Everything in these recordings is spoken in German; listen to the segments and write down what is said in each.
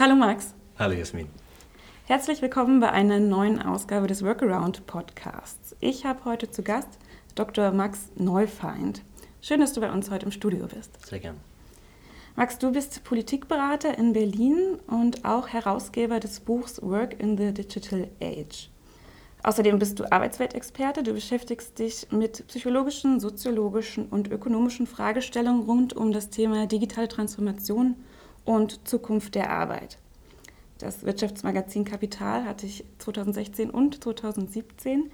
Hallo Max. Hallo Jasmin. Herzlich willkommen bei einer neuen Ausgabe des Workaround Podcasts. Ich habe heute zu Gast Dr. Max Neufeind. Schön, dass du bei uns heute im Studio bist. Sehr gern. Max, du bist Politikberater in Berlin und auch Herausgeber des Buchs Work in the Digital Age. Außerdem bist du Arbeitsweltexperte. Du beschäftigst dich mit psychologischen, soziologischen und ökonomischen Fragestellungen rund um das Thema digitale Transformation und Zukunft der Arbeit. Das Wirtschaftsmagazin Kapital hatte ich 2016 und 2017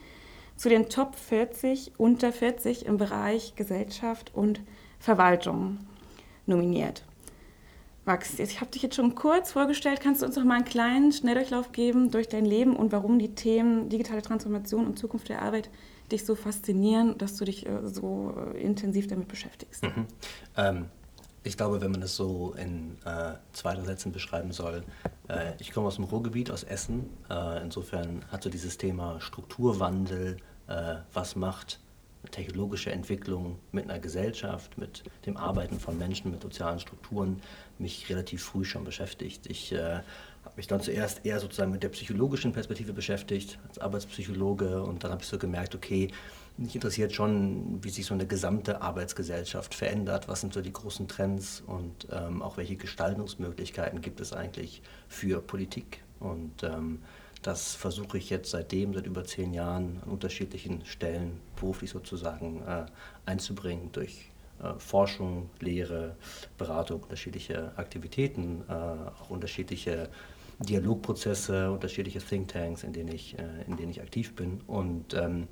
zu den Top 40 unter 40 im Bereich Gesellschaft und Verwaltung nominiert. Max, ich habe dich jetzt schon kurz vorgestellt. Kannst du uns noch mal einen kleinen Schnelldurchlauf geben durch dein Leben und warum die Themen digitale Transformation und Zukunft der Arbeit dich so faszinieren, dass du dich äh, so äh, intensiv damit beschäftigst? Mhm. Ähm, ich glaube, wenn man es so in äh, zwei Sätzen beschreiben soll, äh, ich komme aus dem Ruhrgebiet, aus Essen. Äh, insofern hat so dieses Thema Strukturwandel, äh, was macht technologische Entwicklung mit einer Gesellschaft, mit dem Arbeiten von Menschen, mit sozialen Strukturen mich relativ früh schon beschäftigt. Ich äh, habe mich dann zuerst eher sozusagen mit der psychologischen Perspektive beschäftigt, als Arbeitspsychologe, und dann habe ich so gemerkt, okay, mich interessiert schon, wie sich so eine gesamte Arbeitsgesellschaft verändert, was sind so die großen Trends und ähm, auch welche Gestaltungsmöglichkeiten gibt es eigentlich für Politik. Und ähm, das versuche ich jetzt seitdem, seit über zehn Jahren, an unterschiedlichen Stellen beruflich sozusagen äh, einzubringen durch äh, Forschung, Lehre, Beratung, unterschiedliche Aktivitäten, äh, auch unterschiedliche Dialogprozesse, unterschiedliche Thinktanks, in denen ich, äh, in denen ich aktiv bin. Und ähm,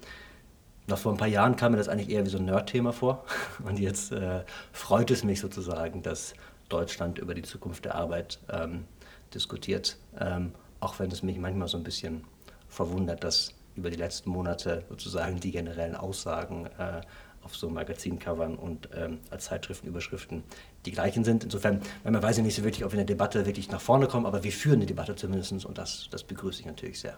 noch vor ein paar Jahren kam mir das eigentlich eher wie so ein Nerd-Thema vor. Und jetzt äh, freut es mich sozusagen, dass Deutschland über die Zukunft der Arbeit ähm, diskutiert. Ähm, auch wenn es mich manchmal so ein bisschen verwundert, dass über die letzten Monate sozusagen die generellen Aussagen äh, auf so Magazincovern und ähm, als Zeitschriftenüberschriften die gleichen sind. Insofern, man weiß ja nicht so wirklich, ob wir in der Debatte wirklich nach vorne kommen, aber wir führen die Debatte zumindest und das, das begrüße ich natürlich sehr.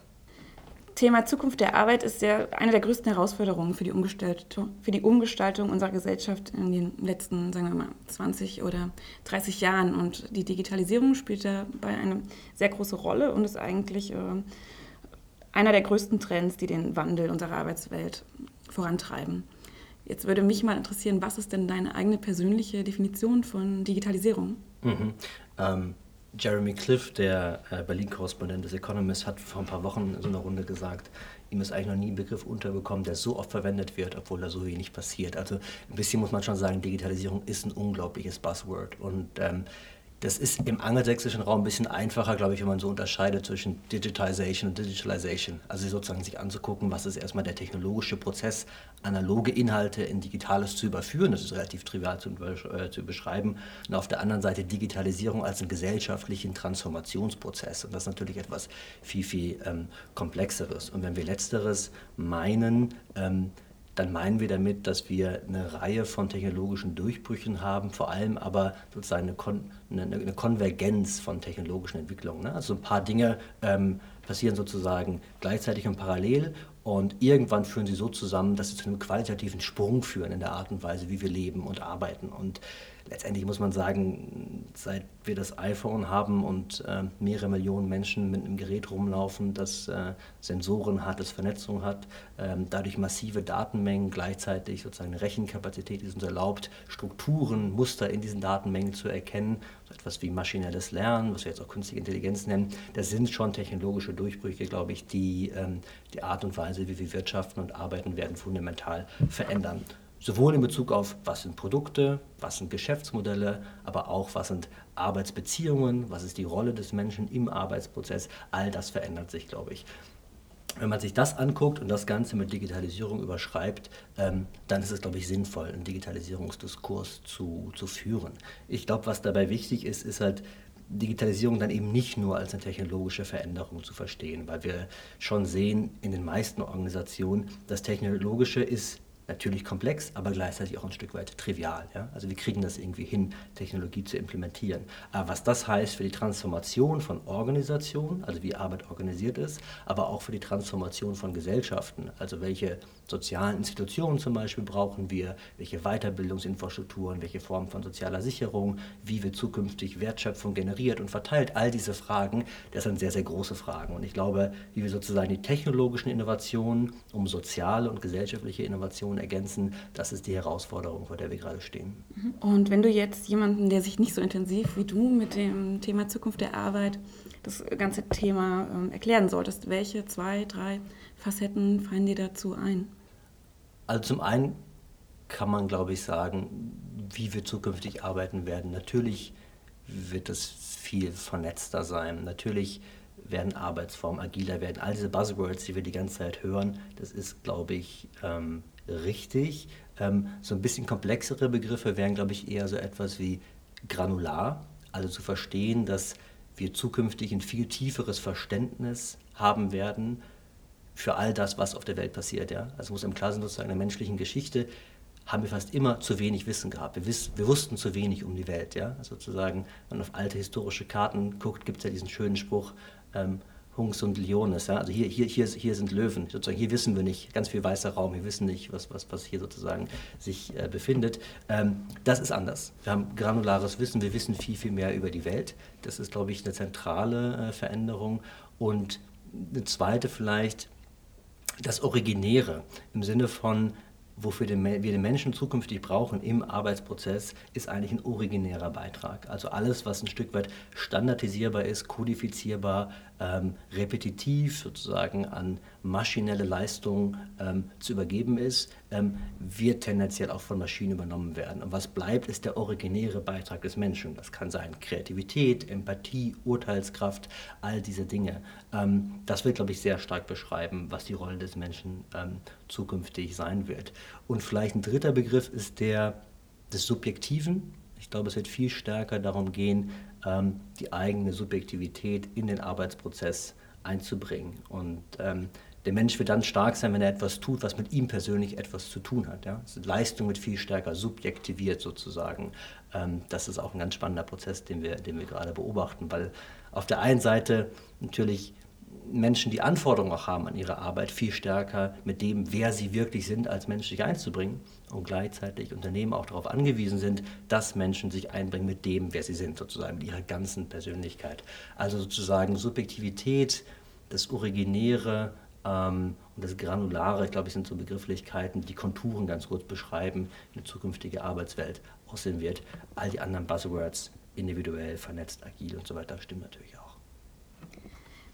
Thema Zukunft der Arbeit ist ja eine der größten Herausforderungen für die, Umgestaltung, für die Umgestaltung unserer Gesellschaft in den letzten, sagen wir mal, 20 oder 30 Jahren. Und die Digitalisierung spielt dabei eine sehr große Rolle und ist eigentlich äh, einer der größten Trends, die den Wandel unserer Arbeitswelt vorantreiben. Jetzt würde mich mal interessieren, was ist denn deine eigene persönliche Definition von Digitalisierung? Mhm. Ähm Jeremy Cliff, der äh, Berlin-Korrespondent des Economist, hat vor ein paar Wochen in so einer Runde gesagt, ihm ist eigentlich noch nie ein Begriff untergekommen, der so oft verwendet wird, obwohl da so wenig passiert. Also ein bisschen muss man schon sagen, Digitalisierung ist ein unglaubliches Buzzword. Und ähm, das ist im angelsächsischen Raum ein bisschen einfacher, glaube ich, wenn man so unterscheidet zwischen Digitization und Digitalization. Also sozusagen sich anzugucken, was ist erstmal der technologische Prozess, analoge Inhalte in Digitales zu überführen. Das ist relativ trivial zu, äh, zu beschreiben. Und auf der anderen Seite Digitalisierung als einen gesellschaftlichen Transformationsprozess. Und das ist natürlich etwas viel, viel ähm, komplexeres. Und wenn wir letzteres meinen, ähm, dann meinen wir damit, dass wir eine Reihe von technologischen Durchbrüchen haben, vor allem aber sozusagen eine, Kon eine, eine Konvergenz von technologischen Entwicklungen. Ne? Also ein paar Dinge ähm, passieren sozusagen gleichzeitig und parallel und irgendwann führen sie so zusammen, dass sie zu einem qualitativen Sprung führen in der Art und Weise, wie wir leben und arbeiten. Und letztendlich muss man sagen, seit wir das iPhone haben und äh, mehrere Millionen Menschen mit einem Gerät rumlaufen, das äh, Sensoren hat, das Vernetzung hat, äh, dadurch massive Datenmengen, gleichzeitig sozusagen Rechenkapazität, die es uns erlaubt, Strukturen, Muster in diesen Datenmengen zu erkennen, so etwas wie maschinelles Lernen, was wir jetzt auch künstliche Intelligenz nennen, das sind schon technologische Durchbrüche, glaube ich, die ähm, die Art und Weise, wie wir wirtschaften und arbeiten werden, fundamental verändern. Sowohl in Bezug auf, was sind Produkte, was sind Geschäftsmodelle, aber auch, was sind Arbeitsbeziehungen, was ist die Rolle des Menschen im Arbeitsprozess. All das verändert sich, glaube ich. Wenn man sich das anguckt und das Ganze mit Digitalisierung überschreibt, ähm, dann ist es, glaube ich, sinnvoll, einen Digitalisierungsdiskurs zu, zu führen. Ich glaube, was dabei wichtig ist, ist halt, Digitalisierung dann eben nicht nur als eine technologische Veränderung zu verstehen, weil wir schon sehen in den meisten Organisationen, das Technologische ist natürlich komplex, aber gleichzeitig auch ein Stück weit trivial. Ja? Also wir kriegen das irgendwie hin, Technologie zu implementieren. Aber was das heißt für die Transformation von Organisationen, also wie Arbeit organisiert ist, aber auch für die Transformation von Gesellschaften, also welche sozialen Institutionen zum Beispiel brauchen wir, welche Weiterbildungsinfrastrukturen, welche Formen von sozialer Sicherung, wie wird zukünftig Wertschöpfung generiert und verteilt, all diese Fragen, das sind sehr, sehr große Fragen. Und ich glaube, wie wir sozusagen die technologischen Innovationen um soziale und gesellschaftliche Innovationen ergänzen, das ist die Herausforderung, vor der wir gerade stehen. Und wenn du jetzt jemanden, der sich nicht so intensiv wie du mit dem Thema Zukunft der Arbeit das ganze Thema ähm, erklären solltest, welche zwei, drei Facetten fallen dir dazu ein? Also zum einen kann man, glaube ich, sagen, wie wir zukünftig arbeiten werden. Natürlich wird es viel vernetzter sein. Natürlich werden Arbeitsformen agiler werden. All diese Buzzwords, die wir die ganze Zeit hören, das ist, glaube ich, ähm, richtig. Ähm, so ein bisschen komplexere Begriffe wären, glaube ich, eher so etwas wie granular. Also zu verstehen, dass wir zukünftig ein viel tieferes Verständnis haben werden für all das, was auf der Welt passiert. Ja? Also muss im klar sein, sozusagen in der menschlichen Geschichte haben wir fast immer zu wenig Wissen gehabt. Wir, wiss, wir wussten zu wenig um die Welt. Ja? Also sozusagen, wenn man auf alte historische Karten guckt, gibt es ja diesen schönen Spruch, ähm, Hungs und Leones. Ja? Also hier, hier, hier, hier sind Löwen. Sozusagen hier wissen wir nicht, ganz viel weißer Raum, hier wissen nicht, was, was, was hier sozusagen sich äh, befindet. Ähm, das ist anders. Wir haben granulares Wissen, wir wissen viel, viel mehr über die Welt. Das ist, glaube ich, eine zentrale äh, Veränderung. Und eine zweite vielleicht, das Originäre im Sinne von, wofür wir den Menschen zukünftig brauchen im Arbeitsprozess, ist eigentlich ein originärer Beitrag. Also alles, was ein Stück weit standardisierbar ist, kodifizierbar, ähm, repetitiv sozusagen an maschinelle Leistung ähm, zu übergeben ist, ähm, wird tendenziell auch von Maschinen übernommen werden. Und was bleibt, ist der originäre Beitrag des Menschen. Das kann sein Kreativität, Empathie, Urteilskraft, all diese Dinge. Ähm, das wird, glaube ich, sehr stark beschreiben, was die Rolle des Menschen ähm, zukünftig sein wird. Und vielleicht ein dritter Begriff ist der des Subjektiven. Ich glaube, es wird viel stärker darum gehen, ähm, die eigene Subjektivität in den Arbeitsprozess einzubringen. Und ähm, der Mensch wird dann stark sein, wenn er etwas tut, was mit ihm persönlich etwas zu tun hat. Ja? Leistung wird viel stärker subjektiviert sozusagen. Ähm, das ist auch ein ganz spannender Prozess, den wir, den wir gerade beobachten, weil auf der einen Seite natürlich Menschen, die Anforderungen auch haben an ihre Arbeit, viel stärker mit dem, wer sie wirklich sind, als Mensch sich einzubringen. Und gleichzeitig Unternehmen auch darauf angewiesen sind, dass Menschen sich einbringen mit dem, wer sie sind, sozusagen mit ihrer ganzen Persönlichkeit. Also sozusagen Subjektivität, das Originäre ähm, und das Granulare, ich glaube, ich sind so Begrifflichkeiten, die Konturen ganz kurz beschreiben, wie eine zukünftige Arbeitswelt aussehen wird. All die anderen Buzzwords, individuell, vernetzt, agil und so weiter, stimmen natürlich auch.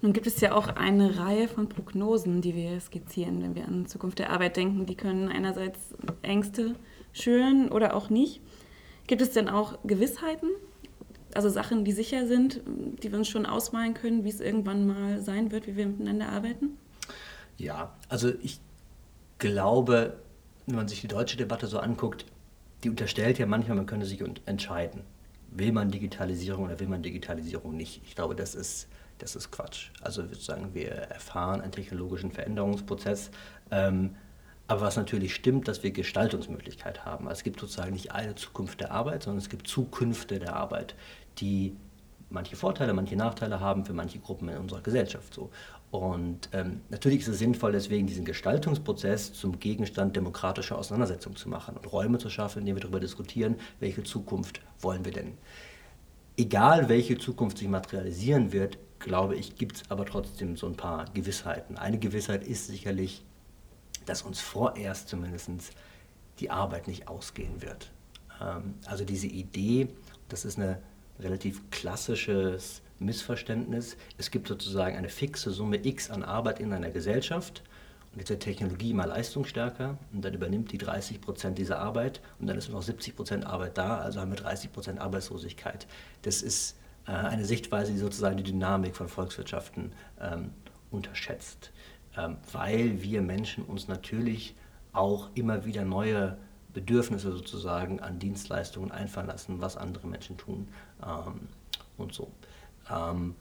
Nun gibt es ja auch eine Reihe von Prognosen, die wir skizzieren, wenn wir an Zukunft der Arbeit denken. Die können einerseits Ängste schüren oder auch nicht. Gibt es denn auch Gewissheiten, also Sachen, die sicher sind, die wir uns schon ausmalen können, wie es irgendwann mal sein wird, wie wir miteinander arbeiten? Ja, also ich glaube, wenn man sich die deutsche Debatte so anguckt, die unterstellt ja manchmal, man könne sich entscheiden. Will man Digitalisierung oder will man Digitalisierung nicht? Ich glaube, das ist das ist Quatsch. Also sozusagen, wir erfahren einen technologischen Veränderungsprozess. Ähm, aber was natürlich stimmt, dass wir Gestaltungsmöglichkeit haben. Also es gibt sozusagen nicht eine Zukunft der Arbeit, sondern es gibt Zukünfte der Arbeit, die manche Vorteile, manche Nachteile haben für manche Gruppen in unserer Gesellschaft. So. Und ähm, natürlich ist es sinnvoll, deswegen diesen Gestaltungsprozess zum Gegenstand demokratischer Auseinandersetzung zu machen und Räume zu schaffen, in denen wir darüber diskutieren, welche Zukunft wollen wir denn. Egal, welche Zukunft sich materialisieren wird, glaube ich, gibt es aber trotzdem so ein paar Gewissheiten. Eine Gewissheit ist sicherlich, dass uns vorerst zumindest die Arbeit nicht ausgehen wird. Ähm, also diese Idee, das ist ein relativ klassisches Missverständnis. Es gibt sozusagen eine fixe Summe X an Arbeit in einer Gesellschaft und jetzt wird Technologie immer leistungsstärker und dann übernimmt die 30 Prozent dieser Arbeit und dann ist nur noch 70 Prozent Arbeit da, also haben wir 30 Prozent Arbeitslosigkeit. Das ist eine Sichtweise, die sozusagen die Dynamik von Volkswirtschaften ähm, unterschätzt, ähm, weil wir Menschen uns natürlich auch immer wieder neue Bedürfnisse sozusagen an Dienstleistungen einfallen lassen, was andere Menschen tun ähm, und so. Ähm,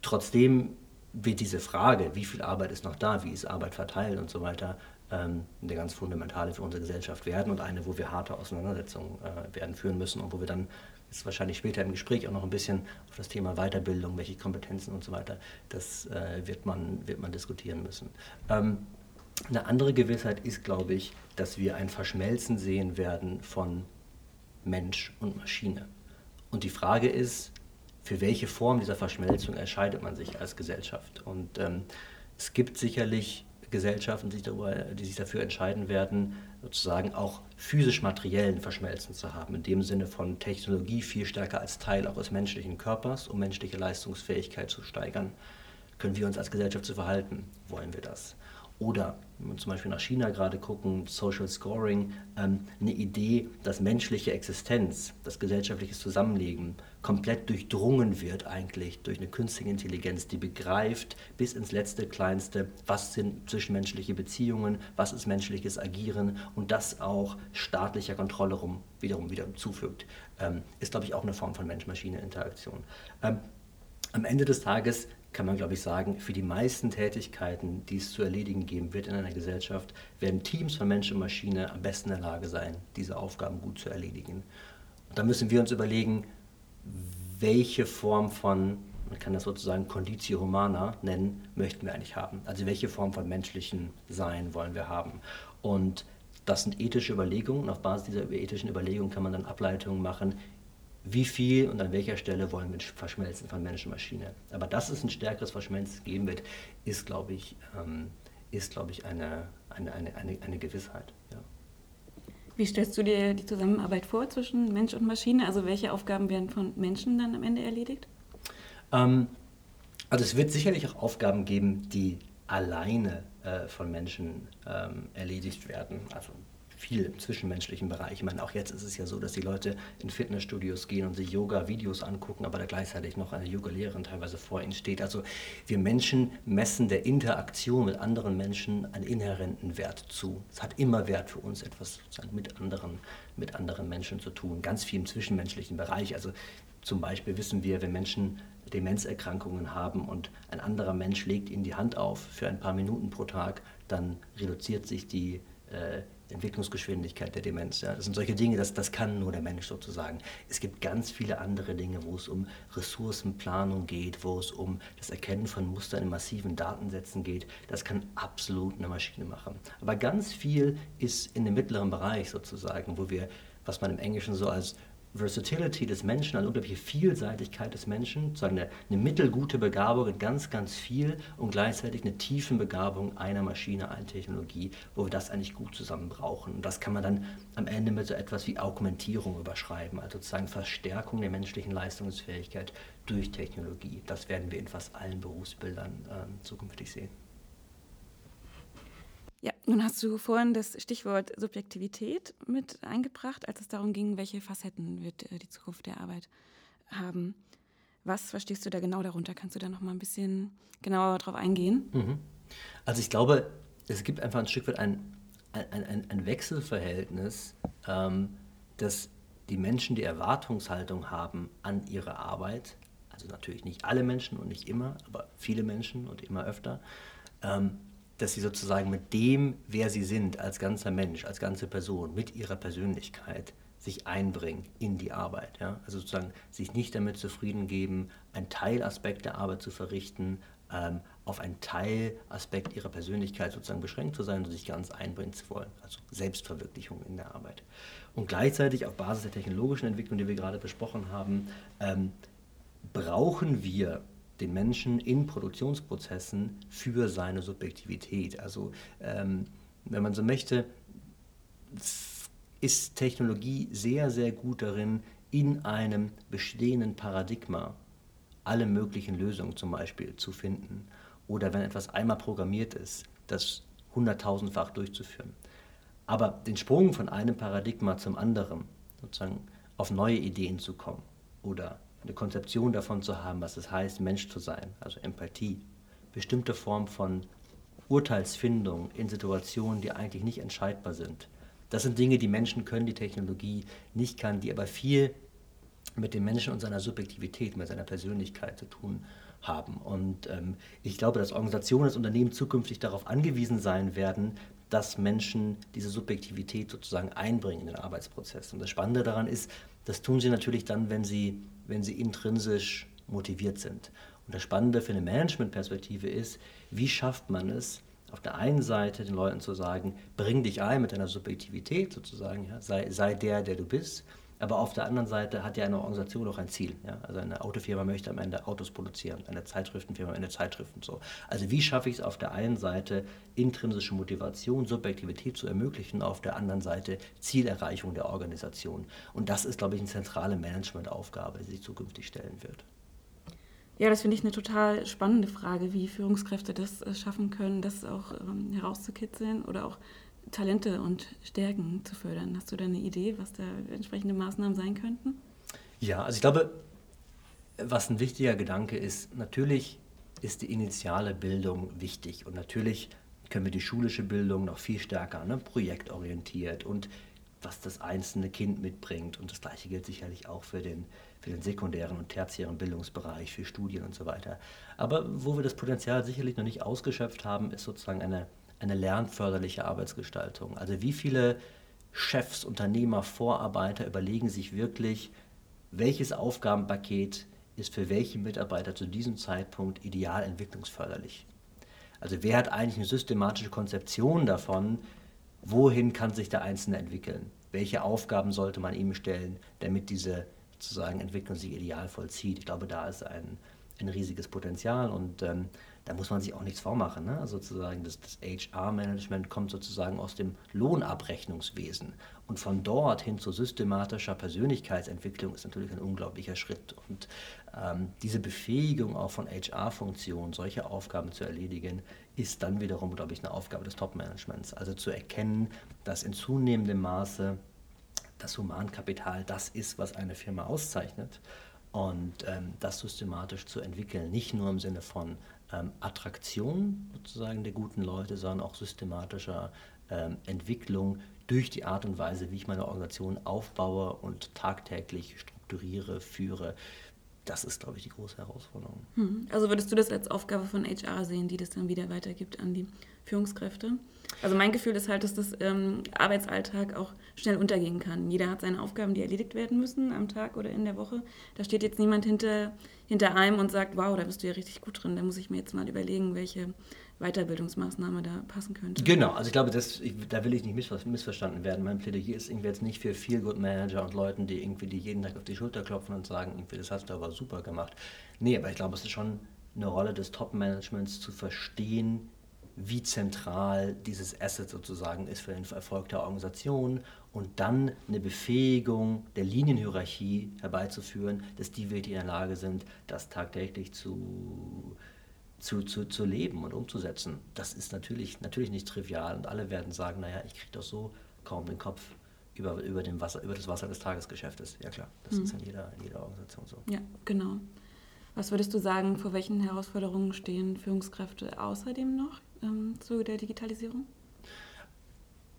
trotzdem wird diese Frage, wie viel Arbeit ist noch da, wie ist Arbeit verteilt und so weiter, ähm, eine ganz fundamentale für unsere Gesellschaft werden und eine, wo wir harte Auseinandersetzungen äh, werden führen müssen und wo wir dann jetzt wahrscheinlich später im Gespräch auch noch ein bisschen auf das Thema Weiterbildung, welche Kompetenzen und so weiter, das äh, wird, man, wird man diskutieren müssen. Ähm, eine andere Gewissheit ist, glaube ich, dass wir ein Verschmelzen sehen werden von Mensch und Maschine. Und die Frage ist, für welche Form dieser Verschmelzung entscheidet man sich als Gesellschaft? Und ähm, es gibt sicherlich Gesellschaften, die sich, darüber, die sich dafür entscheiden werden, sozusagen auch physisch-materiellen Verschmelzen zu haben, in dem Sinne von Technologie viel stärker als Teil auch des menschlichen Körpers, um menschliche Leistungsfähigkeit zu steigern. Können wir uns als Gesellschaft so verhalten? Wollen wir das? Oder, zum Beispiel nach China gerade gucken, Social Scoring, ähm, eine Idee, dass menschliche Existenz, das gesellschaftliche Zusammenleben komplett durchdrungen wird eigentlich durch eine künstliche Intelligenz, die begreift bis ins letzte Kleinste, was sind zwischenmenschliche Beziehungen, was ist menschliches Agieren und das auch staatlicher Kontrolle rum, wiederum wieder zufügt, ähm, ist, glaube ich, auch eine Form von Mensch-Maschine-Interaktion. Ähm, am Ende des Tages kann man, glaube ich, sagen, für die meisten Tätigkeiten, die es zu erledigen geben wird in einer Gesellschaft, werden Teams von Mensch und Maschine am besten in der Lage sein, diese Aufgaben gut zu erledigen. Und da müssen wir uns überlegen, welche Form von, man kann das sozusagen Conditio Humana nennen, möchten wir eigentlich haben. Also welche Form von menschlichen Sein wollen wir haben. Und das sind ethische Überlegungen. Auf Basis dieser ethischen Überlegungen kann man dann Ableitungen machen, wie viel und an welcher Stelle wollen wir verschmelzen von Mensch und Maschine. Aber dass es ein stärkeres Verschmelzen geben wird, ist, glaube ich, ähm, ist, glaube ich eine, eine, eine, eine, eine Gewissheit. Ja. Wie stellst du dir die Zusammenarbeit vor zwischen Mensch und Maschine? Also welche Aufgaben werden von Menschen dann am Ende erledigt? Ähm, also es wird sicherlich auch Aufgaben geben, die alleine äh, von Menschen ähm, erledigt werden. Also viel im zwischenmenschlichen Bereich. Ich meine, auch jetzt ist es ja so, dass die Leute in Fitnessstudios gehen und sich Yoga-Videos angucken, aber da gleichzeitig noch eine Yoga-Lehrerin teilweise vor ihnen steht. Also wir Menschen messen der Interaktion mit anderen Menschen einen inhärenten Wert zu. Es hat immer Wert für uns, etwas mit anderen, mit anderen Menschen zu tun. Ganz viel im zwischenmenschlichen Bereich. Also zum Beispiel wissen wir, wenn Menschen Demenzerkrankungen haben und ein anderer Mensch legt ihnen die Hand auf für ein paar Minuten pro Tag, dann reduziert sich die äh, Entwicklungsgeschwindigkeit der Demenz. Ja. Das sind solche Dinge, das, das kann nur der Mensch sozusagen. Es gibt ganz viele andere Dinge, wo es um Ressourcenplanung geht, wo es um das Erkennen von Mustern in massiven Datensätzen geht. Das kann absolut eine Maschine machen. Aber ganz viel ist in dem mittleren Bereich sozusagen, wo wir, was man im Englischen so als Versatility des Menschen, also unglaubliche Vielseitigkeit des Menschen, sozusagen eine, eine, mittelgute Begabung in ganz, ganz viel und gleichzeitig eine tiefen Begabung einer Maschine, einer Technologie, wo wir das eigentlich gut zusammen brauchen. Und das kann man dann am Ende mit so etwas wie Augmentierung überschreiben, also sozusagen Verstärkung der menschlichen Leistungsfähigkeit durch Technologie. Das werden wir in fast allen Berufsbildern äh, zukünftig sehen. Nun hast du vorhin das Stichwort Subjektivität mit eingebracht, als es darum ging, welche Facetten wird äh, die Zukunft der Arbeit haben. Was verstehst du da genau darunter? Kannst du da noch mal ein bisschen genauer drauf eingehen? Mhm. Also ich glaube, es gibt einfach ein Stück weit ein, ein, ein, ein Wechselverhältnis, ähm, dass die Menschen die Erwartungshaltung haben an ihre Arbeit, also natürlich nicht alle Menschen und nicht immer, aber viele Menschen und immer öfter, ähm, dass sie sozusagen mit dem, wer sie sind, als ganzer Mensch, als ganze Person, mit ihrer Persönlichkeit sich einbringen in die Arbeit. Ja? Also sozusagen sich nicht damit zufrieden geben, einen Teilaspekt der Arbeit zu verrichten, ähm, auf einen Teilaspekt ihrer Persönlichkeit sozusagen beschränkt zu sein und sich ganz einbringen zu wollen. Also Selbstverwirklichung in der Arbeit. Und gleichzeitig auf Basis der technologischen Entwicklung, die wir gerade besprochen haben, ähm, brauchen wir den Menschen in Produktionsprozessen für seine Subjektivität. Also ähm, wenn man so möchte, ist Technologie sehr, sehr gut darin, in einem bestehenden Paradigma alle möglichen Lösungen zum Beispiel zu finden. Oder wenn etwas einmal programmiert ist, das hunderttausendfach durchzuführen. Aber den Sprung von einem Paradigma zum anderen, sozusagen auf neue Ideen zu kommen oder eine Konzeption davon zu haben, was es heißt, Mensch zu sein, also Empathie, bestimmte Form von Urteilsfindung in Situationen, die eigentlich nicht entscheidbar sind. Das sind Dinge, die Menschen können, die Technologie nicht kann, die aber viel mit dem Menschen und seiner Subjektivität, mit seiner Persönlichkeit zu tun haben. Und ähm, ich glaube, dass Organisationen, dass Unternehmen zukünftig darauf angewiesen sein werden, dass Menschen diese Subjektivität sozusagen einbringen in den Arbeitsprozess. Und das Spannende daran ist, das tun sie natürlich dann, wenn sie, wenn sie intrinsisch motiviert sind. Und das Spannende für eine Managementperspektive ist, wie schafft man es, auf der einen Seite den Leuten zu sagen, bring dich ein mit deiner Subjektivität sozusagen, ja, sei, sei der, der du bist. Aber auf der anderen Seite hat ja eine Organisation auch ein Ziel. Ja? Also eine Autofirma möchte am Ende Autos produzieren, eine Zeitschriftenfirma am Ende Zeitschriften. So. Also wie schaffe ich es auf der einen Seite, intrinsische Motivation, Subjektivität zu ermöglichen, auf der anderen Seite Zielerreichung der Organisation. Und das ist, glaube ich, eine zentrale Managementaufgabe, die sich zukünftig stellen wird. Ja, das finde ich eine total spannende Frage, wie Führungskräfte das äh, schaffen können, das auch ähm, herauszukitzeln oder auch Talente und Stärken zu fördern. Hast du da eine Idee, was da entsprechende Maßnahmen sein könnten? Ja, also ich glaube, was ein wichtiger Gedanke ist, natürlich ist die initiale Bildung wichtig und natürlich können wir die schulische Bildung noch viel stärker ne, projektorientiert und was das einzelne Kind mitbringt. Und das gleiche gilt sicherlich auch für den, für den sekundären und tertiären Bildungsbereich, für Studien und so weiter. Aber wo wir das Potenzial sicherlich noch nicht ausgeschöpft haben, ist sozusagen eine, eine lernförderliche Arbeitsgestaltung. Also wie viele Chefs, Unternehmer, Vorarbeiter überlegen sich wirklich, welches Aufgabenpaket ist für welche Mitarbeiter zu diesem Zeitpunkt ideal entwicklungsförderlich. Also wer hat eigentlich eine systematische Konzeption davon, wohin kann sich der Einzelne entwickeln? Welche Aufgaben sollte man ihm stellen, damit diese sozusagen Entwicklung sich ideal vollzieht? Ich glaube, da ist ein, ein riesiges Potenzial und ähm, da muss man sich auch nichts vormachen. Ne? Also sozusagen das, das HR-Management kommt sozusagen aus dem Lohnabrechnungswesen und von dort hin zu systematischer Persönlichkeitsentwicklung ist natürlich ein unglaublicher Schritt. Und ähm, diese Befähigung auch von HR-Funktionen, solche Aufgaben zu erledigen, ist dann wiederum, glaube ich, eine Aufgabe des Top-Managements. Also zu erkennen, dass in zunehmendem Maße das Humankapital das ist, was eine Firma auszeichnet und ähm, das systematisch zu entwickeln, nicht nur im Sinne von ähm, Attraktion sozusagen der guten Leute, sondern auch systematischer ähm, Entwicklung durch die Art und Weise, wie ich meine Organisation aufbaue und tagtäglich strukturiere, führe. Das ist, glaube ich, die große Herausforderung. Hm. Also würdest du das als Aufgabe von HR sehen, die das dann wieder weitergibt an die Führungskräfte? Also mein Gefühl ist halt, dass das ähm, Arbeitsalltag auch schnell untergehen kann. Jeder hat seine Aufgaben, die erledigt werden müssen am Tag oder in der Woche. Da steht jetzt niemand hinter, hinter einem und sagt, wow, da bist du ja richtig gut drin. Da muss ich mir jetzt mal überlegen, welche Weiterbildungsmaßnahme da passen könnte. Genau, also ich glaube, das, ich, da will ich nicht missverstanden werden. Mein Plädoyer ist irgendwie jetzt nicht für Feel-Good-Manager und Leuten, die irgendwie die jeden Tag auf die Schulter klopfen und sagen, irgendwie, das hast du aber super gemacht. Nee, aber ich glaube, es ist schon eine Rolle des Top-Managements zu verstehen, wie zentral dieses Asset sozusagen ist für den Erfolg der Organisation und dann eine Befähigung der Linienhierarchie herbeizuführen, dass die wirklich in der Lage sind, das tagtäglich zu, zu, zu, zu leben und umzusetzen. Das ist natürlich, natürlich nicht trivial und alle werden sagen, naja, ich kriege doch so kaum den Kopf über, über, dem Wasser, über das Wasser des Tagesgeschäftes. Ja klar, das mhm. ist in jeder, in jeder Organisation so. Ja, genau. Was würdest du sagen, vor welchen Herausforderungen stehen Führungskräfte außerdem noch ähm, zu der Digitalisierung?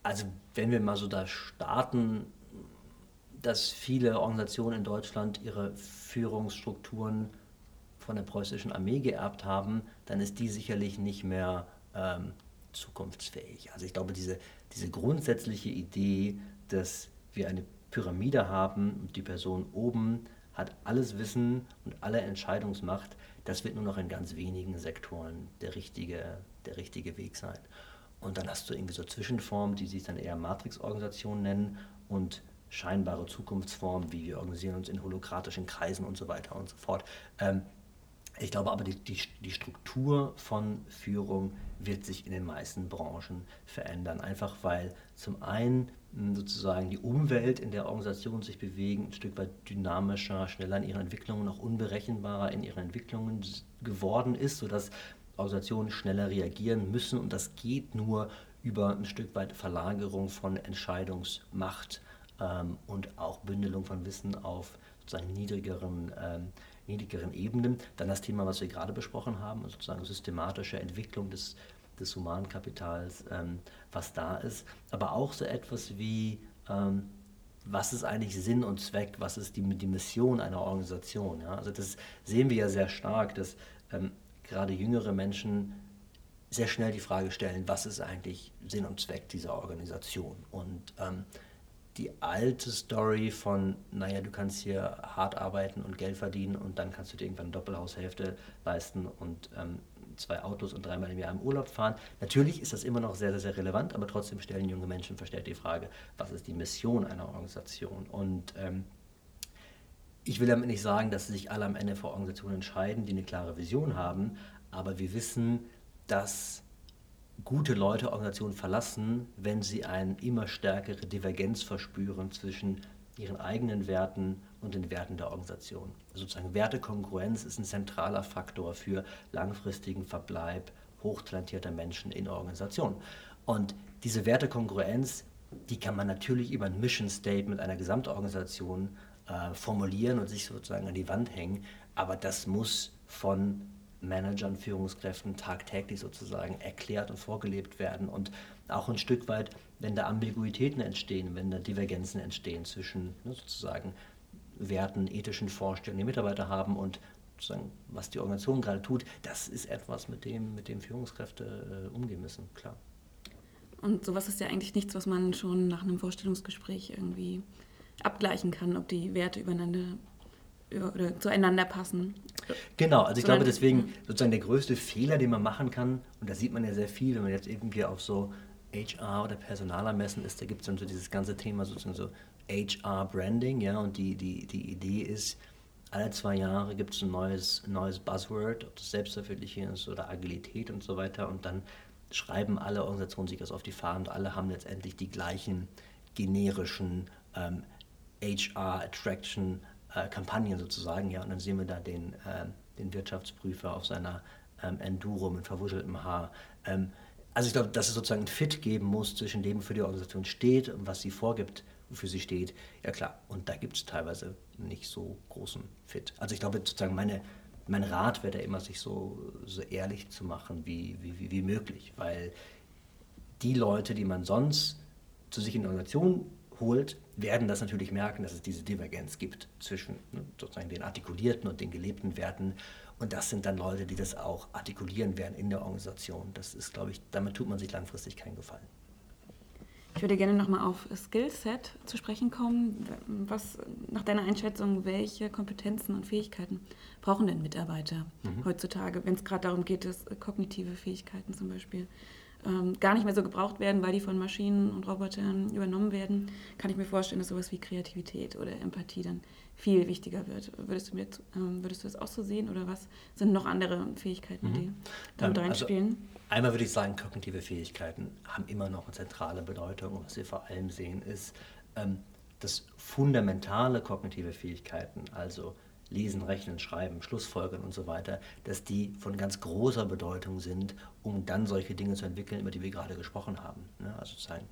Also wenn wir mal so da starten, dass viele Organisationen in Deutschland ihre Führungsstrukturen von der preußischen Armee geerbt haben, dann ist die sicherlich nicht mehr ähm, zukunftsfähig. Also ich glaube, diese, diese grundsätzliche Idee, dass wir eine Pyramide haben und die Person oben hat alles Wissen und alle Entscheidungsmacht, das wird nur noch in ganz wenigen Sektoren der richtige, der richtige Weg sein. Und dann hast du irgendwie so Zwischenformen, die sich dann eher Matrix-Organisationen nennen und scheinbare Zukunftsformen, wie wir organisieren uns in holokratischen Kreisen und so weiter und so fort. Ähm, ich glaube aber, die, die, die, Struktur von Führung wird sich in den meisten Branchen verändern. Einfach weil zum einen hm, sozusagen die Umwelt, in der Organisationen sich bewegen, ein Stück weit dynamischer, schneller in ihren Entwicklungen, auch unberechenbarer in ihren Entwicklungen geworden ist, sodass Organisationen schneller reagieren müssen. Und das geht nur über ein Stück weit Verlagerung von Entscheidungsmacht ähm, und auch Bündelung von Wissen auf sozusagen niedrigeren ähm, niedrigeren Ebenen. Dann das Thema, was wir gerade besprochen haben, sozusagen systematische Entwicklung des, des Humankapitals, ähm, was da ist. Aber auch so etwas wie, ähm, was ist eigentlich Sinn und Zweck, was ist die, die Mission einer Organisation. Ja? Also das sehen wir ja sehr stark, dass ähm, gerade jüngere Menschen sehr schnell die Frage stellen, was ist eigentlich Sinn und Zweck dieser Organisation? Und ähm, die alte Story von, naja, du kannst hier hart arbeiten und Geld verdienen und dann kannst du dir irgendwann eine Doppelhaushälfte leisten und ähm, zwei Autos und dreimal im Jahr im Urlaub fahren. Natürlich ist das immer noch sehr, sehr, sehr relevant, aber trotzdem stellen junge Menschen verstärkt die Frage, was ist die Mission einer Organisation? Und ähm, ich will damit nicht sagen, dass sich alle am Ende für Organisationen entscheiden, die eine klare Vision haben, aber wir wissen, dass gute Leute Organisationen verlassen, wenn sie eine immer stärkere Divergenz verspüren zwischen ihren eigenen Werten und den Werten der Organisation. Sozusagen Wertekongruenz ist ein zentraler Faktor für langfristigen Verbleib hochtalentierter Menschen in Organisationen. Und diese Wertekongruenz, die kann man natürlich über ein Mission Statement einer Gesamtorganisation äh, formulieren und sich sozusagen an die Wand hängen, aber das muss von Managern, Führungskräften tagtäglich sozusagen erklärt und vorgelebt werden und auch ein Stück weit, wenn da Ambiguitäten entstehen, wenn da Divergenzen entstehen zwischen ne, sozusagen Werten, ethischen Vorstellungen, die Mitarbeiter haben und sozusagen, was die Organisation gerade tut, das ist etwas, mit dem, mit dem Führungskräfte äh, umgehen müssen, klar. Und sowas ist ja eigentlich nichts, was man schon nach einem Vorstellungsgespräch irgendwie abgleichen kann, ob die Werte übereinander oder zueinander passen. Genau, also ich glaube deswegen sozusagen der größte Fehler, den man machen kann, und da sieht man ja sehr viel, wenn man jetzt irgendwie auf so HR oder Personaler messen ist, da gibt es dann so dieses ganze Thema sozusagen so HR-Branding, ja, und die, die, die Idee ist, alle zwei Jahre gibt es ein neues, neues Buzzword, ob das Selbstverwirklichung ist oder Agilität und so weiter, und dann schreiben alle Organisationen sich das auf die Fahnen und alle haben letztendlich die gleichen generischen ähm, HR-Attraction äh, sozusagen, ja, und dann sehen wir da den, äh, den Wirtschaftsprüfer auf seiner ähm, Enduro mit verwuscheltem Haar. Ähm, also ich glaube, dass es sozusagen ein Fit geben muss zwischen dem, wofür die Organisation steht und was sie vorgibt, wofür sie steht. Ja klar, und da gibt es teilweise nicht so großen Fit. Also ich glaube sozusagen meine, mein Rat wäre da immer, sich so, so ehrlich zu machen wie, wie, wie möglich, weil die Leute, die man sonst zu sich in die Organisation holt, werden das natürlich merken, dass es diese Divergenz gibt zwischen ne, sozusagen den artikulierten und den gelebten Werten. Und das sind dann Leute, die das auch artikulieren werden in der Organisation. Das ist, glaube ich, damit tut man sich langfristig keinen Gefallen. Ich würde gerne nochmal auf Skillset zu sprechen kommen. Was nach deiner Einschätzung, welche Kompetenzen und Fähigkeiten brauchen denn Mitarbeiter mhm. heutzutage, wenn es gerade darum geht, dass kognitive Fähigkeiten zum Beispiel ähm, gar nicht mehr so gebraucht werden, weil die von Maschinen und Robotern übernommen werden, kann ich mir vorstellen, dass sowas wie Kreativität oder Empathie dann viel wichtiger wird. Würdest du, mir, ähm, würdest du das auch so sehen oder was sind noch andere Fähigkeiten, die mhm. damit ähm, reinspielen? Also, einmal würde ich sagen, kognitive Fähigkeiten haben immer noch eine zentrale Bedeutung. Und was wir vor allem sehen, ist, ähm, dass fundamentale kognitive Fähigkeiten, also Lesen, Rechnen, Schreiben, Schlussfolgern und so weiter, dass die von ganz großer Bedeutung sind, um dann solche Dinge zu entwickeln, über die wir gerade gesprochen haben. Ne? Also sozusagen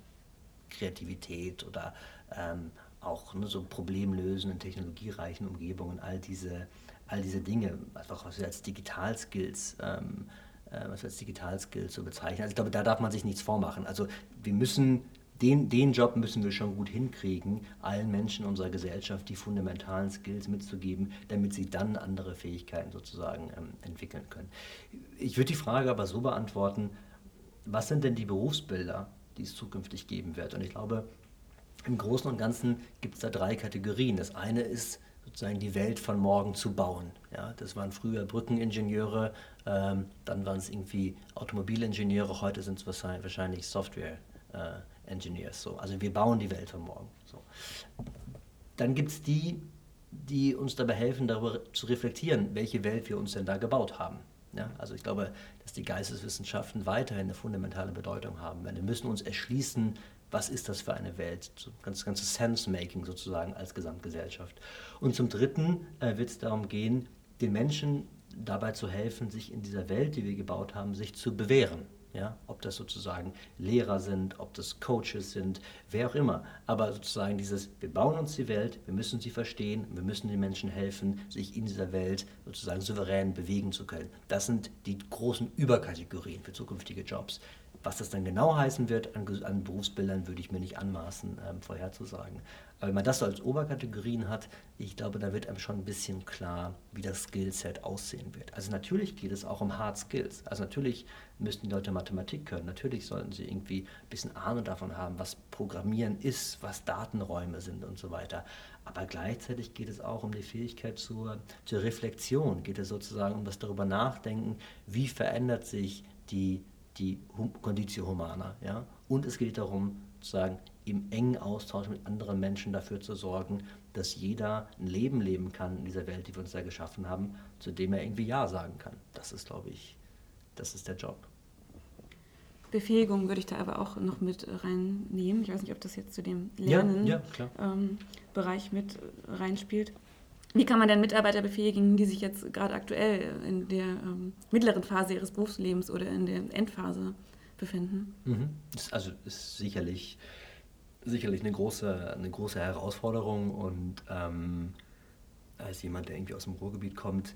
Kreativität oder ähm, auch ne, so Problemlösen in technologiereichen Umgebungen, all diese, all diese Dinge, einfach was wir als Digitalskills ähm, äh, was wir als Digitalskills so bezeichnen. Also ich glaube, da darf man sich nichts vormachen. Also wir müssen den, den Job müssen wir schon gut hinkriegen, allen Menschen unserer Gesellschaft die fundamentalen Skills mitzugeben, damit sie dann andere Fähigkeiten sozusagen ähm, entwickeln können. Ich würde die Frage aber so beantworten, was sind denn die Berufsbilder, die es zukünftig geben wird? Und ich glaube, im Großen und Ganzen gibt es da drei Kategorien. Das eine ist sozusagen die Welt von morgen zu bauen. Ja, das waren früher Brückeningenieure, ähm, dann waren es irgendwie Automobilingenieure, heute sind es wahrscheinlich Software. Äh, Engineers. So. Also wir bauen die Welt von morgen. So. Dann gibt es die, die uns dabei helfen, darüber zu reflektieren, welche Welt wir uns denn da gebaut haben. Ja, also ich glaube, dass die Geisteswissenschaften weiterhin eine fundamentale Bedeutung haben. Wir müssen uns erschließen, was ist das für eine Welt, so ganz ganze Sense-Making sozusagen als Gesamtgesellschaft. Und zum Dritten äh, wird es darum gehen, den Menschen dabei zu helfen, sich in dieser Welt, die wir gebaut haben, sich zu bewähren. Ja, ob das sozusagen Lehrer sind, ob das Coaches sind, wer auch immer. Aber sozusagen dieses, wir bauen uns die Welt, wir müssen sie verstehen, wir müssen den Menschen helfen, sich in dieser Welt sozusagen souverän bewegen zu können. Das sind die großen Überkategorien für zukünftige Jobs. Was das dann genau heißen wird an, an Berufsbildern, würde ich mir nicht anmaßen, ähm, vorherzusagen. Aber wenn man das so als Oberkategorien hat, ich glaube, da wird einem schon ein bisschen klar, wie das Skillset aussehen wird. Also natürlich geht es auch um Hard Skills. Also natürlich müssen die Leute Mathematik können. Natürlich sollten sie irgendwie ein bisschen Ahnung davon haben, was Programmieren ist, was Datenräume sind und so weiter. Aber gleichzeitig geht es auch um die Fähigkeit zur, zur Reflexion. Geht es sozusagen um das darüber nachdenken, wie verändert sich die, die Conditio Humana. Ja? Und es geht darum, sozusagen im engen Austausch mit anderen Menschen dafür zu sorgen, dass jeder ein Leben leben kann in dieser Welt, die wir uns da geschaffen haben, zu dem er irgendwie Ja sagen kann. Das ist, glaube ich, das ist der Job. Befähigung würde ich da aber auch noch mit reinnehmen. Ich weiß nicht, ob das jetzt zu dem Lernen-Bereich ja, ja, ähm, mit reinspielt. Wie kann man denn Mitarbeiter befähigen, die sich jetzt gerade aktuell in der ähm, mittleren Phase ihres Berufslebens oder in der Endphase befinden? Mhm. Das also ist sicherlich sicherlich eine große, eine große Herausforderung und ähm, als jemand, der irgendwie aus dem Ruhrgebiet kommt,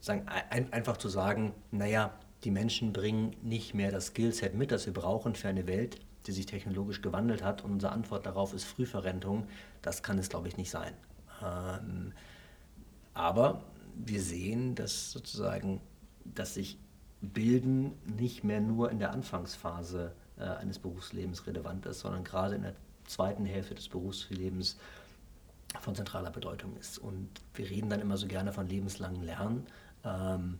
sagen, ein, einfach zu sagen, naja, die Menschen bringen nicht mehr das Skillset mit, das wir brauchen für eine Welt, die sich technologisch gewandelt hat und unsere Antwort darauf ist Frühverrentung, das kann es, glaube ich, nicht sein. Ähm, aber wir sehen, dass sozusagen, dass sich Bilden nicht mehr nur in der Anfangsphase äh, eines Berufslebens relevant ist, sondern gerade in der zweiten Hälfte des Berufslebens von zentraler Bedeutung ist. Und wir reden dann immer so gerne von lebenslangen Lernen. Ähm,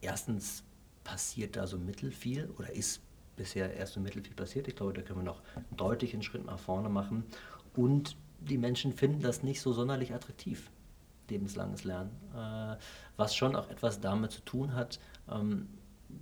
erstens passiert da so mittel viel oder ist bisher erst so mittel viel passiert. Ich glaube, da können wir noch deutlich einen Schritt nach vorne machen. Und die Menschen finden das nicht so sonderlich attraktiv, lebenslanges Lernen. Äh, was schon auch etwas damit zu tun hat, ähm,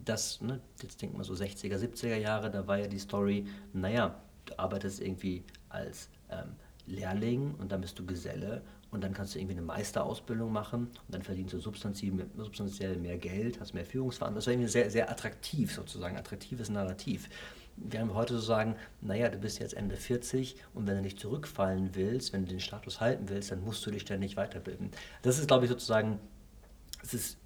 dass, ne, jetzt denken wir so 60er, 70er Jahre, da war ja die Story, naja, du arbeitest irgendwie als ähm, Lehrling und dann bist du Geselle und dann kannst du irgendwie eine Meisterausbildung machen und dann verdienst du substanziell, mehr Geld, hast mehr Führungsverantwortung. Das war irgendwie sehr, sehr attraktiv sozusagen, attraktives Narrativ. Während wir heute so sagen, naja, du bist jetzt Ende 40 und wenn du nicht zurückfallen willst, wenn du den Status halten willst, dann musst du dich ständig weiterbilden. Das ist, glaube ich, sozusagen, es ist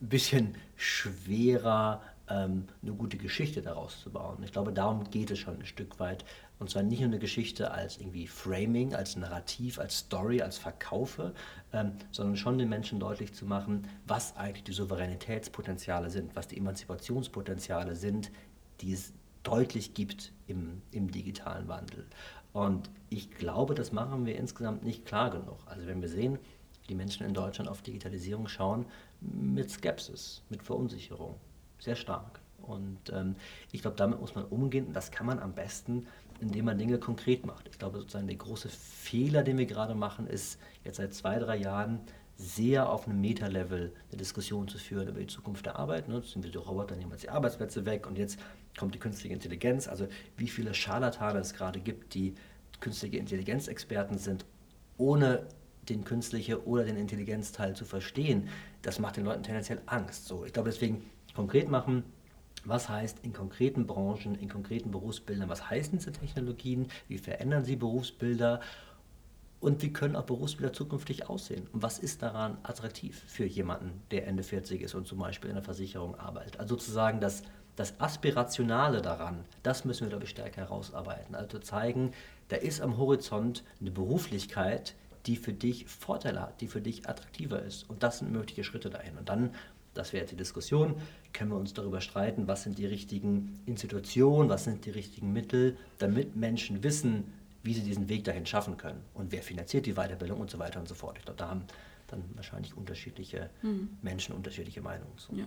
bisschen schwerer, ähm, eine gute Geschichte daraus zu bauen. Ich glaube, darum geht es schon ein Stück weit. Und zwar nicht nur eine Geschichte als irgendwie Framing, als Narrativ, als Story, als Verkaufe, ähm, sondern schon den Menschen deutlich zu machen, was eigentlich die Souveränitätspotenziale sind, was die Emanzipationspotenziale sind, die es deutlich gibt im, im digitalen Wandel. Und ich glaube, das machen wir insgesamt nicht klar genug. Also wenn wir sehen, die Menschen in Deutschland auf Digitalisierung schauen, mit Skepsis, mit Verunsicherung, sehr stark. Und ähm, ich glaube, damit muss man umgehen und das kann man am besten, indem man Dinge konkret macht. Ich glaube, sozusagen der große Fehler, den wir gerade machen, ist jetzt seit zwei, drei Jahren sehr auf einem Meta-Level eine Diskussion zu führen über die Zukunft der Arbeit. Ne? Sind wir die Roboter, nehmen jetzt die Arbeitsplätze weg und jetzt kommt die künstliche Intelligenz. Also wie viele Scharlatane es gerade gibt, die künstliche Intelligenzexperten sind, ohne den künstlichen oder den Intelligenzteil zu verstehen, das macht den Leuten tendenziell Angst. So, ich glaube deswegen konkret machen, was heißt in konkreten Branchen, in konkreten Berufsbildern, was heißen diese Technologien, wie verändern sie Berufsbilder und wie können auch Berufsbilder zukünftig aussehen? Und was ist daran attraktiv für jemanden, der Ende 40 ist und zum Beispiel in der Versicherung arbeitet? Also sozusagen das, das Aspirationale daran, das müssen wir, glaube ich, stärker herausarbeiten. Also zeigen, da ist am Horizont eine Beruflichkeit, die für dich Vorteile hat, die für dich attraktiver ist. Und das sind mögliche Schritte dahin. Und dann das wäre jetzt die Diskussion. Können wir uns darüber streiten, was sind die richtigen Institutionen, was sind die richtigen Mittel, damit Menschen wissen, wie sie diesen Weg dahin schaffen können und wer finanziert die Weiterbildung und so weiter und so fort. Ich glaube, da haben dann wahrscheinlich unterschiedliche hm. Menschen unterschiedliche Meinungen. So. Ja.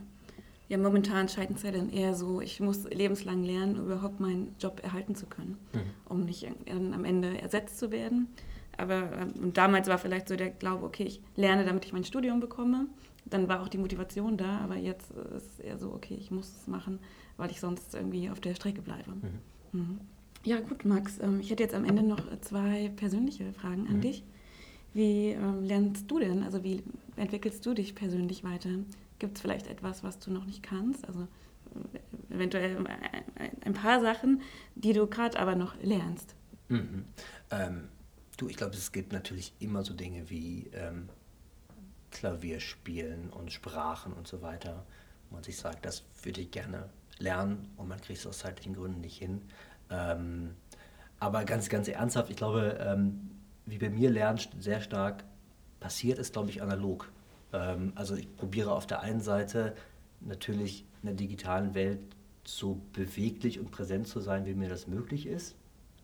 ja. momentan scheiden es ja dann eher so, ich muss lebenslang lernen, um überhaupt meinen Job erhalten zu können, mhm. um nicht am Ende ersetzt zu werden. Aber ähm, damals war vielleicht so der Glaube, okay, ich lerne, damit ich mein Studium bekomme dann war auch die Motivation da, aber jetzt ist es eher so, okay, ich muss es machen, weil ich sonst irgendwie auf der Strecke bleibe. Mhm. Mhm. Ja, gut, Max, ähm, ich hätte jetzt am Ende noch zwei persönliche Fragen an mhm. dich. Wie ähm, lernst du denn, also wie entwickelst du dich persönlich weiter? Gibt es vielleicht etwas, was du noch nicht kannst? Also äh, eventuell ein paar Sachen, die du gerade aber noch lernst. Mhm. Ähm, du, ich glaube, es gibt natürlich immer so Dinge wie ähm, Klavier spielen und Sprachen und so weiter. Wo man sich sagt, das würde ich gerne lernen und man kriegt es aus zeitlichen Gründen nicht hin. Ähm, aber ganz, ganz ernsthaft, ich glaube, ähm, wie bei mir Lernen sehr stark passiert, ist, glaube ich, analog. Ähm, also ich probiere auf der einen Seite natürlich in der digitalen Welt so beweglich und präsent zu sein, wie mir das möglich ist.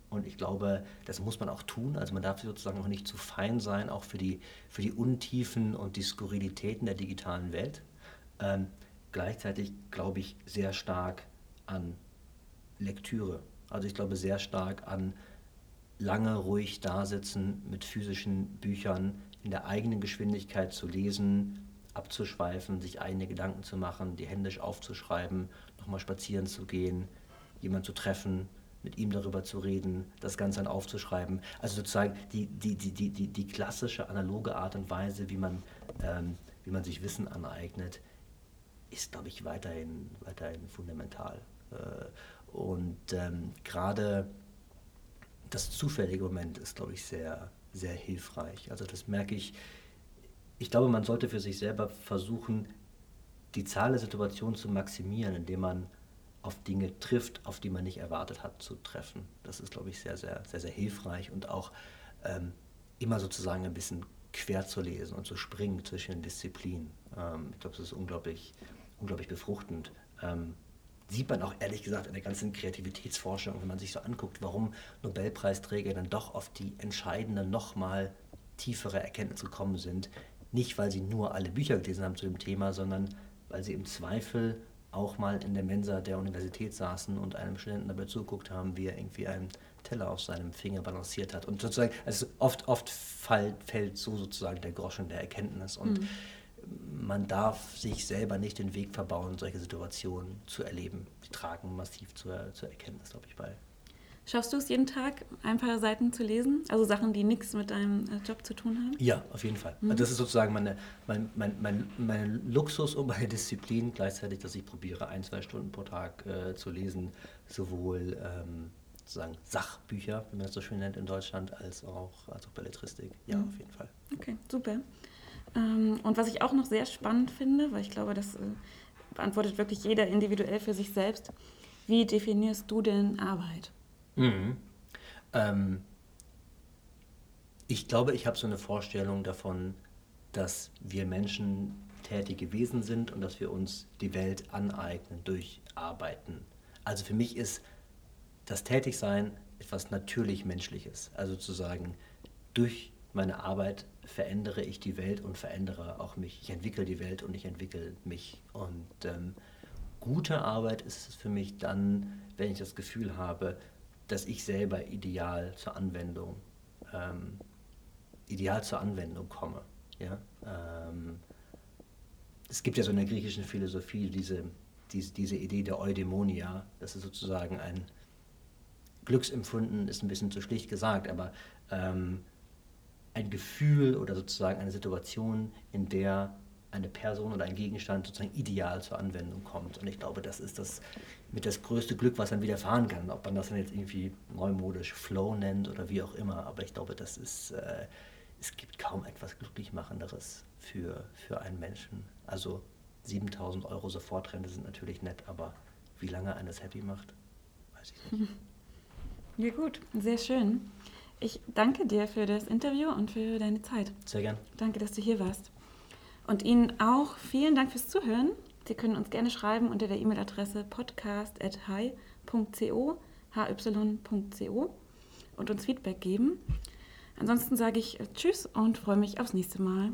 Und ich glaube, das muss man auch tun. Also man darf sozusagen auch nicht zu fein sein, auch für die, für die Untiefen und die Skurrilitäten der digitalen Welt. Ähm, gleichzeitig glaube ich sehr stark an Lektüre. Also ich glaube sehr stark an lange ruhig dasitzen mit physischen Büchern in der eigenen Geschwindigkeit zu lesen, abzuschweifen, sich eigene Gedanken zu machen, die händisch aufzuschreiben, nochmal spazieren zu gehen, jemanden zu treffen, mit ihm darüber zu reden, das Ganze dann aufzuschreiben. Also sozusagen die, die, die, die, die, die klassische analoge Art und Weise, wie man, ähm, wie man sich Wissen aneignet, ist, glaube ich, weiterhin, weiterhin fundamental. Äh, und ähm, gerade das zufällige Moment ist, glaube ich, sehr, sehr hilfreich. Also das merke ich. Ich glaube, man sollte für sich selber versuchen, die Zahl der Situationen zu maximieren, indem man auf Dinge trifft, auf die man nicht erwartet hat zu treffen. Das ist, glaube ich, sehr, sehr, sehr, sehr hilfreich und auch ähm, immer sozusagen ein bisschen quer zu lesen und zu springen zwischen den Disziplinen. Ähm, ich glaube, das ist unglaublich, unglaublich befruchtend. Ähm, sieht man auch ehrlich gesagt in der ganzen Kreativitätsforschung, wenn man sich so anguckt, warum Nobelpreisträger dann doch auf die entscheidende, nochmal tiefere Erkenntnis gekommen sind. Nicht, weil sie nur alle Bücher gelesen haben zu dem Thema, sondern weil sie im Zweifel auch mal in der Mensa der Universität saßen und einem Studenten dabei zugeguckt haben, wie er irgendwie einen Teller auf seinem Finger balanciert hat. Und sozusagen, also oft, oft fällt, fällt so sozusagen der Groschen der Erkenntnis. Und mhm man darf sich selber nicht den Weg verbauen, solche Situationen zu erleben. Die tragen massiv zur, zur Erkenntnis, glaube ich, bei. Schaffst du es jeden Tag, ein paar Seiten zu lesen? Also Sachen, die nichts mit deinem äh, Job zu tun haben? Ja, auf jeden Fall. Mhm. Das ist sozusagen meine, mein, mein, mein, mein Luxus und meine Disziplin gleichzeitig, dass ich probiere, ein, zwei Stunden pro Tag äh, zu lesen. Sowohl ähm, sozusagen Sachbücher, wie man das so schön nennt in Deutschland, als auch, als auch Belletristik. Ja, mhm. auf jeden Fall. Okay, super. Ähm, und was ich auch noch sehr spannend finde, weil ich glaube, das äh, beantwortet wirklich jeder individuell für sich selbst, wie definierst du denn Arbeit? Mhm. Ähm, ich glaube, ich habe so eine Vorstellung davon, dass wir Menschen tätige Wesen sind und dass wir uns die Welt aneignen durch Arbeiten. Also für mich ist das Tätigsein etwas natürlich Menschliches. Also zu sagen, durch meine Arbeit verändere ich die Welt und verändere auch mich. Ich entwickle die Welt und ich entwickle mich. Und ähm, gute Arbeit ist es für mich dann, wenn ich das Gefühl habe, dass ich selber ideal zur Anwendung, ähm, ideal zur Anwendung komme. Ja? Ähm, es gibt ja so in der griechischen Philosophie diese, diese, diese Idee der Eudaimonia, das ist sozusagen ein Glücksempfunden, ist ein bisschen zu schlicht gesagt, aber ähm, ein Gefühl oder sozusagen eine Situation, in der eine Person oder ein Gegenstand sozusagen ideal zur Anwendung kommt. Und ich glaube, das ist das mit das größte Glück, was dann widerfahren kann. Ob man das dann jetzt irgendwie neumodisch Flow nennt oder wie auch immer. Aber ich glaube, das ist, äh, es gibt kaum etwas Glücklichmachenderes für, für einen Menschen. Also 7000 Euro Sofortrente sind natürlich nett, aber wie lange eines happy macht, weiß ich nicht. Ja gut, sehr schön. Ich danke dir für das Interview und für deine Zeit. Sehr gern. Danke, dass du hier warst. Und Ihnen auch vielen Dank fürs Zuhören. Sie können uns gerne schreiben unter der E-Mail-Adresse podcast.hi.co, hy.co und uns Feedback geben. Ansonsten sage ich Tschüss und freue mich aufs nächste Mal.